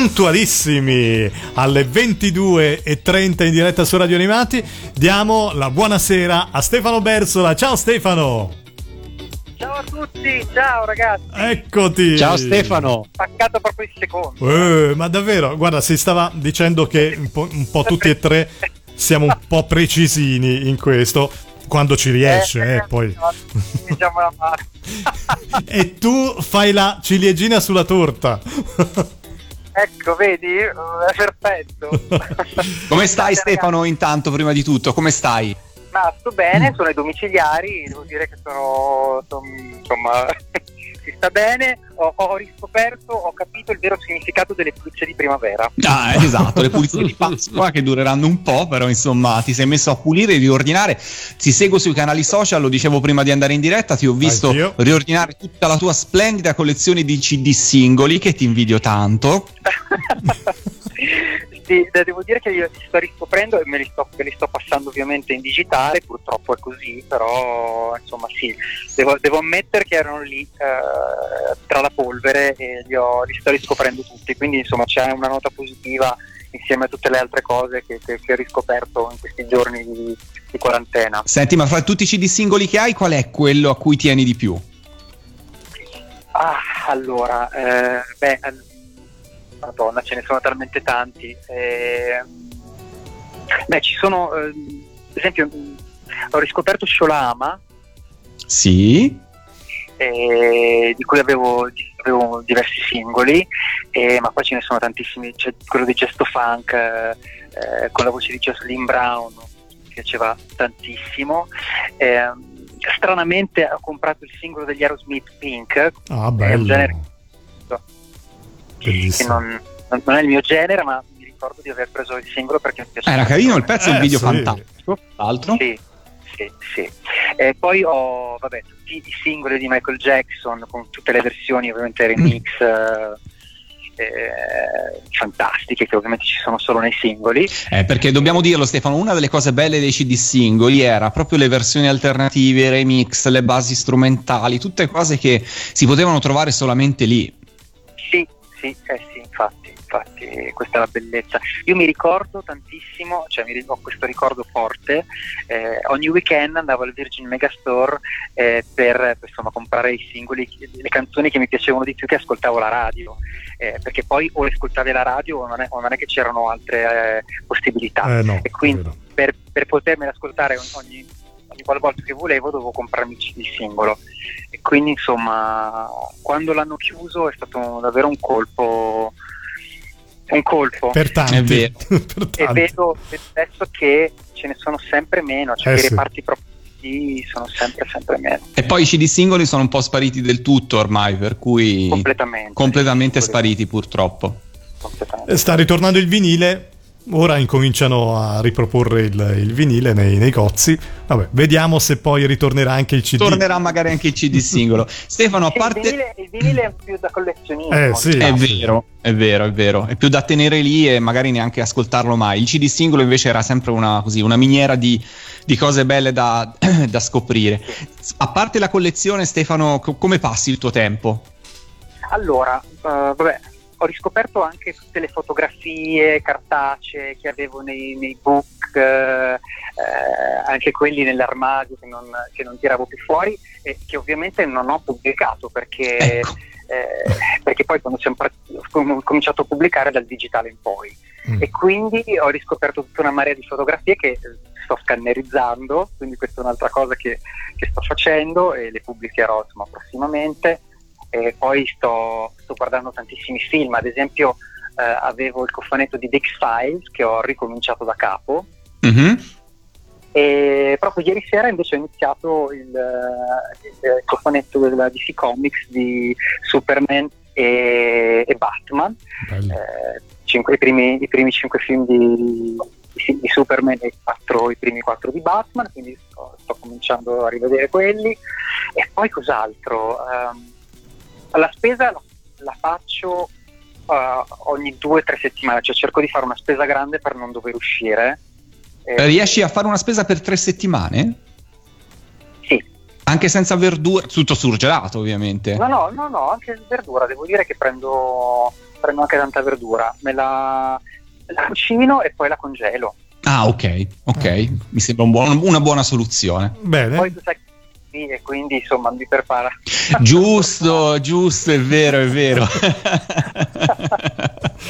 puntualissimi alle 22.30 in diretta su Radio Animati. Diamo la buonasera a Stefano Bersola. Ciao Stefano! Ciao a tutti, ciao ragazzi. Eccoti. Ciao Stefano. Spaccato proprio in secondo. Eh, ma davvero, guarda, si stava dicendo che un po', un po tutti e tre siamo un po' precisini in questo. Quando ci riesce, eh, eh poi. Diciamo la e tu fai la ciliegina sulla torta. Ecco, vedi? È perfetto. Come stai Stefano intanto, prima di tutto? Come stai? Ma sto bene, sono ai domiciliari, devo dire che sono, sono insomma, si sta bene, ho, ho, riscoperto, ho capito il vero significato delle pulizie di primavera. Ah, esatto, le pulizie di Pasqua che dureranno un po', però insomma ti sei messo a pulire, riordinare. Ti seguo sui canali social, lo dicevo prima di andare in diretta, ti ho visto Anch'io. riordinare tutta la tua splendida collezione di CD singoli che ti invidio tanto. sì, devo dire che io li sto riscoprendo e me li sto, me li sto passando ovviamente in digitale, purtroppo è così, però insomma sì, devo, devo ammettere che erano lì eh, tra la polvere e li, ho, li, sto riscoprendo tutti, quindi insomma c'è una nota positiva insieme a tutte le altre cose che, che, che ho riscoperto in questi giorni di, di quarantena. Senti, ma fra tutti i CD singoli che hai, qual è quello a cui tieni di più? Ah, allora, eh, beh, Madonna, ce ne sono talmente tanti. Eh, beh, ci sono, eh, ad esempio, ho riscoperto Sholama. Sì. Eh, di cui avevo, avevo diversi singoli, eh, ma poi ce ne sono tantissimi. C'è quello di Gesto Funk eh, con la voce di Jocelyn Brown, mi piaceva tantissimo. Eh, stranamente ho comprato il singolo degli Aerosmith Pink. Ah, bello che non, non, è il mio genere, ma mi ricordo di aver preso il singolo perché mi piace. Era carino il pezzo, eh, un video sì. fantastico, tra l'altro. Sì, sì, sì. E poi ho, vabbè, tutti i singoli di Michael Jackson con tutte le versioni, ovviamente remix. Mm. Eh, fantastiche che ovviamente ci sono solo nei singoli. Eh, perché dobbiamo dirlo Stefano, una delle cose belle dei CD singoli era proprio le versioni alternative, i remix, le basi strumentali, tutte cose che si potevano trovare solamente lì. Sì, eh sì, infatti, infatti, questa è la bellezza. Io mi ricordo tantissimo, cioè mi, ho questo ricordo forte, eh, ogni weekend andavo al Virgin Megastore eh, per insomma, comprare i singoli, le canzoni che mi piacevano di più che ascoltavo la radio, eh, perché poi o ascoltavi la radio o non è, o non è che c'erano altre eh, possibilità. Eh, no, e quindi per, per potermele ascoltare ogni ogni qualvolta che volevo dovevo comprarmi il singolo e quindi insomma quando l'hanno chiuso è stato davvero un colpo un colpo per tanti, è vero. per tanti. e vedo adesso che ce ne sono sempre meno cioè eh che sì. reparti proprio sono sempre sempre meno e poi i CD singoli sono un po' spariti del tutto ormai per cui completamente, completamente spariti purtroppo completamente. sta ritornando il vinile ora incominciano a riproporre il, il vinile nei negozi. Vabbè, vediamo se poi ritornerà anche il CD. Tornerà magari anche il CD singolo. Stefano, a parte. Il vinile, il vinile, è più da collezionismo. Eh, sì, è vero, è vero, è vero. È più da tenere lì e magari neanche ascoltarlo mai. Il CD singolo invece era sempre una, così, una miniera di, di cose belle da, da scoprire. A parte la collezione, Stefano, co- come passi il tuo tempo? Allora, uh, vabbè, ho riscoperto anche tutte le fotografie cartacee che avevo nei, nei book, eh, anche quelli nell'armadio che non, che non, tiravo più fuori e che ovviamente non ho pubblicato perché, ecco. eh, perché poi quando ho cominciato a pubblicare dal digitale in poi. Mm. E quindi ho riscoperto tutta una marea di fotografie che sto scannerizzando, quindi questa è un'altra cosa che, che sto facendo e le pubblicherò insomma, prossimamente e poi sto, sto guardando tantissimi film, ad esempio eh, avevo il cofanetto di Dix Files che ho ricominciato da capo. Mm-hmm. E proprio ieri sera invece ho iniziato il, il cofanetto della DC Comics di Superman e, e Batman, eh, cinque, i, primi, i, primi, cinque film di, di, di Superman e quattro, i primi quattro di Batman, quindi sto, sto, cominciando a rivedere quelli. E poi cos'altro? Um, la spesa la faccio uh, ogni due o tre settimane, cioè cerco di fare una spesa grande per non dover uscire. Eh, Riesci a fare una spesa per tre settimane? Sì. Anche senza verdura, tutto surgelato ovviamente. No, no, no, no, anche verdura, devo dire che prendo, prendo anche tanta verdura, me la, la cucino e poi la congelo. Ah, ok, ok, mm. mi sembra un buon, una buona soluzione. Bene. Poi tu sai sì, e quindi insomma mi prepara. Giusto, giusto, è vero, è vero.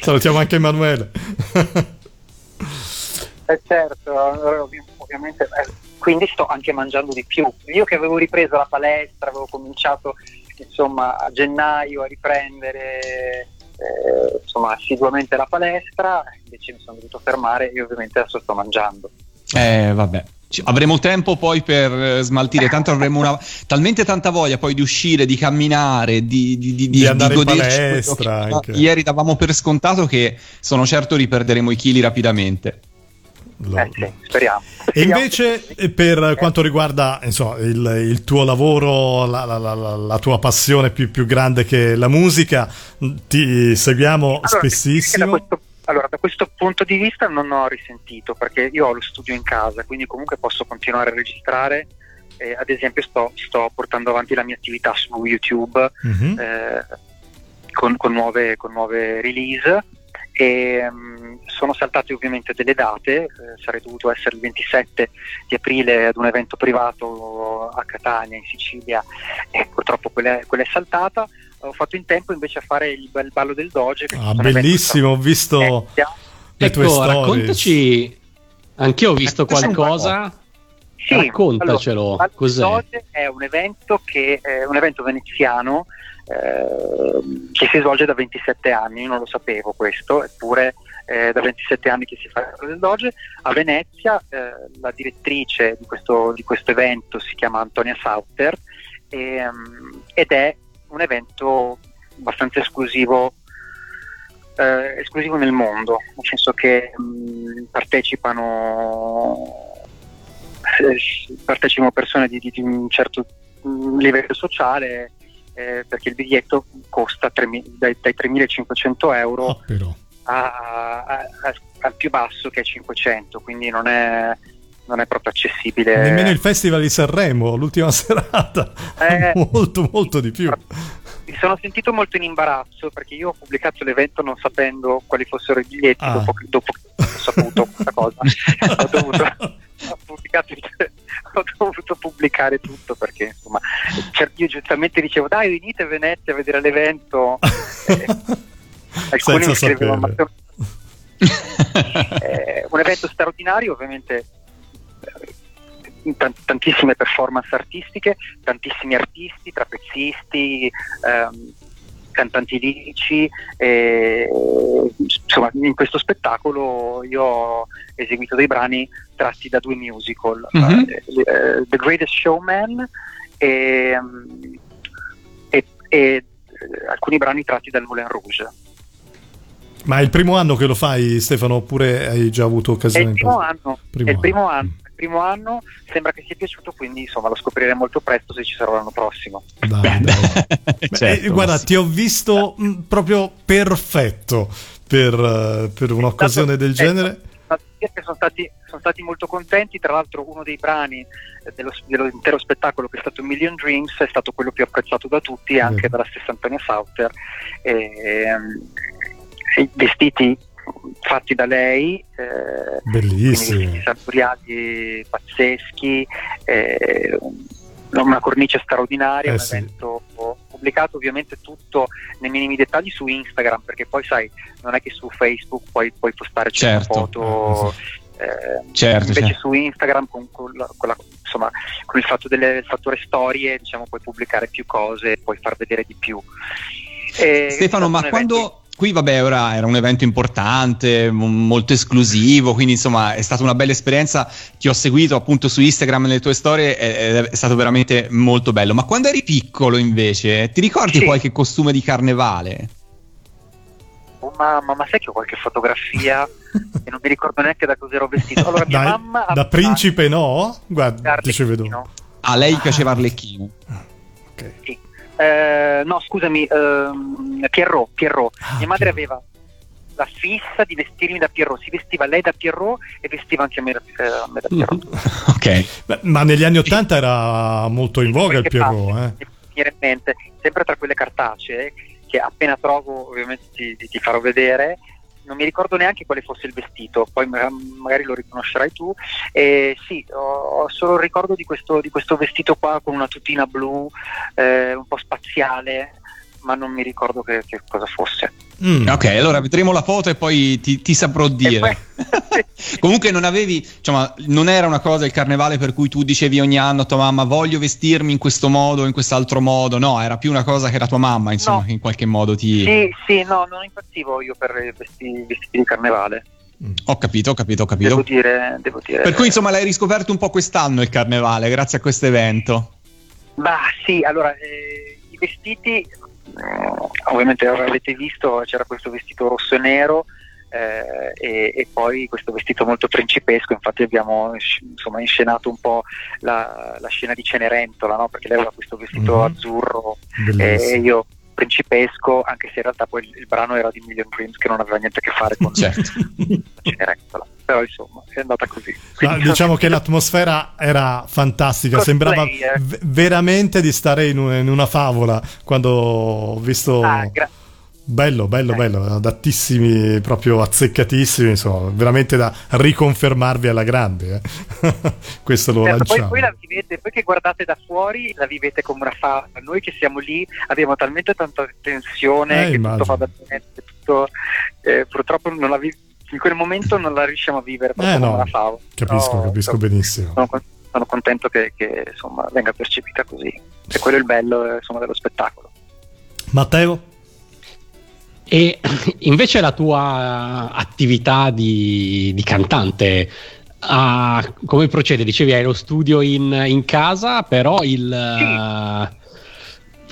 Salutiamo anche Emanuele. eh certo, ovviamente, eh, quindi sto anche mangiando di più. Io che avevo ripreso la palestra, avevo cominciato insomma a gennaio a riprendere eh, insomma, assiduamente la palestra, invece mi sono dovuto fermare e ovviamente adesso sto mangiando. Eh, vabbè. Avremo tempo poi per eh, smaltire, tanto avremo una, talmente tanta voglia poi di uscire, di camminare, di, di, di, di andare in palestra. Ieri davamo per scontato che sono certo riperderemo i chili rapidamente. Eh sì, speriamo. E invece per quanto riguarda insomma, il, il, tuo lavoro, la, la, la, la tua passione più, più, grande che la musica, ti seguiamo allora, spessissimo. Allora, da questo punto di vista non ho risentito perché io ho lo studio in casa, quindi comunque posso continuare a registrare. Eh, ad esempio sto, sto, portando avanti la mia attività su YouTube mm-hmm. eh, con, con, nuove, con nuove release e um, sono saltate ovviamente delle date, eh, sarei dovuto essere il 27 di aprile ad un evento privato a Catania in Sicilia e purtroppo quella, quella è saltata. Ho fatto in tempo invece a fare il, il ballo del Doge. Ah, bellissimo, ho visto eh, le tue ecco, storie. raccontaci, anch'io ho visto qualcosa. Sì, Raccontacelo. Allora, Cos'è? Doge è un evento, che, è un evento veneziano eh, che si svolge da 27 anni, io non lo sapevo questo, eppure eh, da 27 anni che si fa il Doge. A Venezia eh, la direttrice di questo, di questo, evento si chiama Antonia Sauter e, um, ed è un evento abbastanza esclusivo eh, esclusivo nel mondo, nel senso che mh, partecipano partecipano persone di, di, di un certo livello sociale eh, perché il biglietto costa 3, dai, dai 3.500 euro oh, a, a, a, al più basso che è 500, quindi non è, non è proprio accessibile. Nemmeno il Festival di Sanremo, l'ultima serata, eh, molto molto di più. Mi sono sentito molto in imbarazzo perché io ho pubblicato l'evento non sapendo quali fossero i biglietti ah. dopo, dopo, che ho saputo questa cosa. ho dovuto ho, ho dovuto pubblicare tutto perché insomma cioè, io giustamente dicevo dai venite a Venezia a vedere l'evento eh, alcuni mi scrivevano eh, un evento straordinario ovviamente tantissime performance artistiche, tantissimi artisti, trapezzisti, ehm, cantanti lirici. E, insomma, in questo spettacolo io ho eseguito dei brani tratti da due musical, mm-hmm. uh, The Greatest Showman e, e, e, alcuni brani tratti dal Moulin Rouge. Ma è il primo anno che lo fai, Stefano, oppure hai già avuto occasione? È il primo anno. Primo è il primo anno. anno primo anno sembra che sia piaciuto, quindi insomma lo scopriremo molto presto se ci sarà l'anno prossimo. Dai, dai. certo, eh, guarda, sì. ti ho visto mh, mm, proprio perfetto per, uh, per un'occasione del genere. Sono stati, sono stati, molto contenti, tra l'altro uno dei brani dello, dell'intero spettacolo che è stato Million Dreams è stato quello più apprezzato da tutti, anche dalla stessa Antonia Sauter. E, e, vestiti fatti da lei, eh, bellissimi, sartoriali pazzeschi, eh, una cornice straordinaria, eh un sì. evento pubblicato ovviamente tutto nei minimi dettagli su Instagram, perché poi sai, non è che su Facebook puoi, puoi postare certo. foto. Eh, certo, invece certo. su Instagram con, con, la, con, la, insomma, con il fatto delle, il fattore storie diciamo, puoi pubblicare più cose, puoi far vedere di più. E Stefano, ma quando, Qui vabbè ora era un evento importante, molto esclusivo, quindi insomma è stata una bella esperienza, ti ho seguito appunto su Instagram nelle tue storie, è, è stato veramente molto bello. Ma quando eri piccolo invece, ti ricordi sì. qualche costume di carnevale? Oh mamma, ma sai che ho qualche fotografia e non mi ricordo neanche da cosa ero vestito. Allora mia Dai, mamma... Da principe no? Guarda, ti ci vedo. A lei piaceva Arlecchino. Ok. Sì eh, no scusami, ehm, Pierrot, Pierrot. Ah, mia madre aveva cosa fissa di vestirmi da Pierrot. Si vestiva lei da Pierrot e vestiva anche me da, eh, me da Pierrot. ok. Beh, ma negli anni Ottanta era molto in voga il Pierrot. Eh. In mente, sempre tra quelle cartacee, che appena trovo ovviamente ti, ti, ti farò vedere, non mi ricordo neanche quale fosse il vestito, poi magari lo riconoscerai tu. E sì, ho, ho solo il ricordo di questo, di questo, vestito qua con una tutina blu, eh, un po' spaziale, ma non mi ricordo che, che cosa fosse. Mm. Ok, allora vedremo la foto e poi ti, ti saprò dire. Comunque non avevi, insomma, non era una cosa il carnevale per cui tu dicevi ogni anno a tua mamma voglio vestirmi in questo modo o in quest'altro modo, no, era più una cosa che era tua mamma, insomma, no. che in qualche modo ti... Sì, sì, no, non impazzivo io per vestiti, vestiti di carnevale. Mm. Ho capito, ho capito, ho capito. Devo dire, devo dire. Per cui insomma l'hai riscoperto un po' quest'anno il carnevale, grazie a questo evento. Bah sì, allora eh, i vestiti ovviamente avete visto c'era questo vestito rosso e nero eh, e, e, poi questo vestito molto principesco, infatti abbiamo insomma, inscenato un po' la, la scena di Cenerentola, no? perché lei aveva questo vestito mm-hmm. azzurro e io principesco, anche se in realtà poi il, il, brano era di Million Dreams che non aveva niente a che fare con certo. Cenerentola. Però insomma è andata così. Ah, diciamo che l'atmosfera era fantastica, cosplay, sembrava eh. v- veramente di stare in, un, in, una favola quando ho visto... Ah, gra- Bello, bello, bello, adattissimi, proprio azzeccatissimi, insomma, veramente da riconfermarvi alla grande. Eh. Questo lo certo, lanciamo. Poi, poi, la vivete, poi che guardate da fuori, la vivete come una favola. Noi che siamo lì abbiamo talmente tanta tensione eh, che immagino. tutto va bene, tutto, eh, purtroppo non la vi- in quel momento non la riusciamo a vivere proprio eh, come no, una favola. Capisco, no, capisco benissimo. Sono, sono contento che, che insomma, venga percepita così. E quello è il bello insomma, dello spettacolo. Matteo? E invece la tua attività di, di cantante, uh, come procede? Dicevi hai lo studio in, in casa, però il... Uh,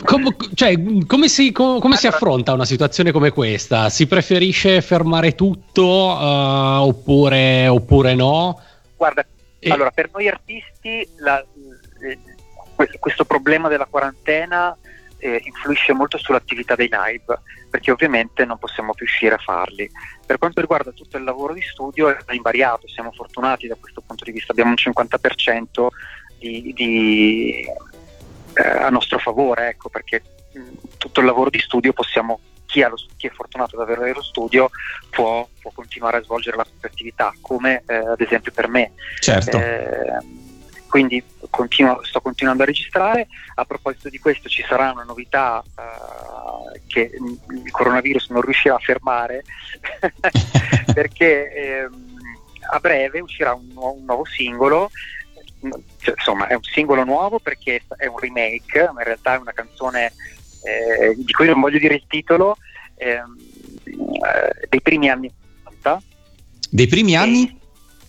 com, cioè, come, si, com, come si, affronta una situazione come questa? Si preferisce fermare tutto uh, oppure, oppure, no? Guarda, e... allora per noi artisti la, questo problema della quarantena eh, influisce molto sull'attività dei live, perché ovviamente non possiamo più uscire a farli. Per quanto riguarda tutto il lavoro di studio è invariato, siamo fortunati da questo punto di vista, abbiamo un 50% di, di, eh, a nostro favore, ecco, perché mh, tutto il lavoro di studio possiamo chi, lo, chi, è fortunato ad avere lo studio può, può, continuare a svolgere la propria attività, come eh, ad esempio per me. Certo. Eh, quindi continuo, sto continuando a registrare. A proposito di questo ci sarà una novità uh, che il coronavirus non riuscirà a fermare perché ehm, a breve uscirà un, un nuovo singolo cioè, insomma è un singolo nuovo perché è un remake, ma in realtà è una canzone eh, di cui non voglio dire il titolo, ehm, eh, dei primi anni 80. Dei primi anni?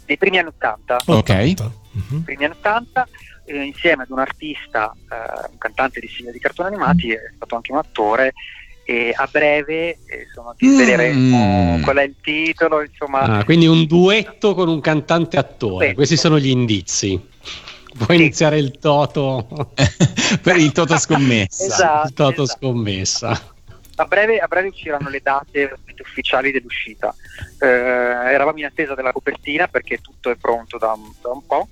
Dei primi anni 80. Ok uh-huh. primi anni 80, eh, insieme ad un artista, eh, un cantante di sigla di cartoni animati, è stato anche un attore. E a breve insomma, ti sveleremo mm. qual è il titolo. Insomma. Ah, quindi un duetto con un cantante attore, questi sono gli indizi. Puoi sì. iniziare il toto per il toto scommessa. esatto, il toto esatto. scommessa. A breve, a breve, usciranno le date ufficiali dell'uscita. Eh, eravamo in attesa della copertina perché tutto è pronto da, da un po'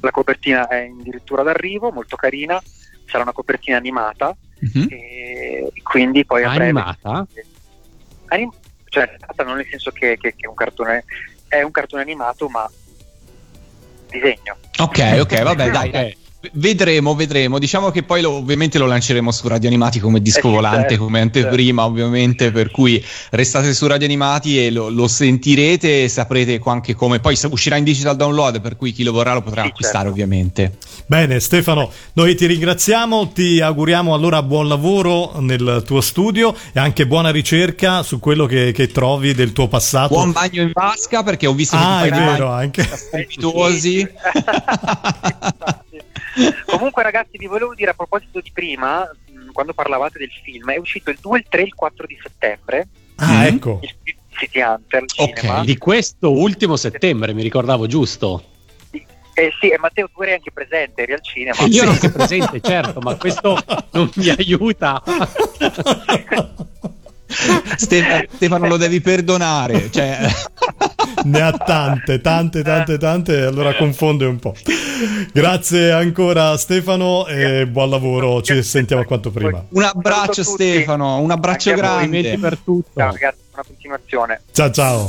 la copertina è addirittura d'arrivo, molto carina, sarà una copertina animata, uh-huh. e quindi poi a Animata? Anim- cioè, non nel senso che, che, che un cartone, è un cartone animato, ma disegno. Ok, ok, vabbè, dai. Okay. Vedremo, vedremo. Diciamo che poi lo, ovviamente lo lanceremo su Radio Animati come disco eh volante, certo, come anteprima, certo. ovviamente. Per cui restate su Radio Animati e lo, lo, sentirete e saprete anche come. Poi uscirà in digital download, per cui chi lo vorrà lo potrà sì, acquistare, certo. ovviamente. Bene, Stefano, noi ti ringraziamo, ti auguriamo allora buon lavoro nel tuo studio e anche buona ricerca su quello che, che trovi del tuo passato. Buon bagno in vasca, perché ho visto ah, che ti è vero, anche. strepitosi. Comunque, ragazzi, vi volevo dire a proposito di prima, quando parlavate del film, è uscito il 2, il 3 e il 4 di settembre. Ah, mm-hmm. ecco. Il City Hunter. Ok, di questo ultimo settembre, mi ricordavo giusto. Eh sì, e Matteo tu eri anche presente, eri al cinema. Io ero anche presente, certo, ma questo non mi aiuta. Stefano, Stefano lo devi perdonare. Cioè... ne ha tante, tante, tante, tante, allora confonde un po'. Grazie ancora Stefano e buon lavoro, ci sentiamo quanto prima. Un abbraccio Stefano, un abbraccio grande per tutto. Ciao ragazzi, buona continuazione. Ciao ciao.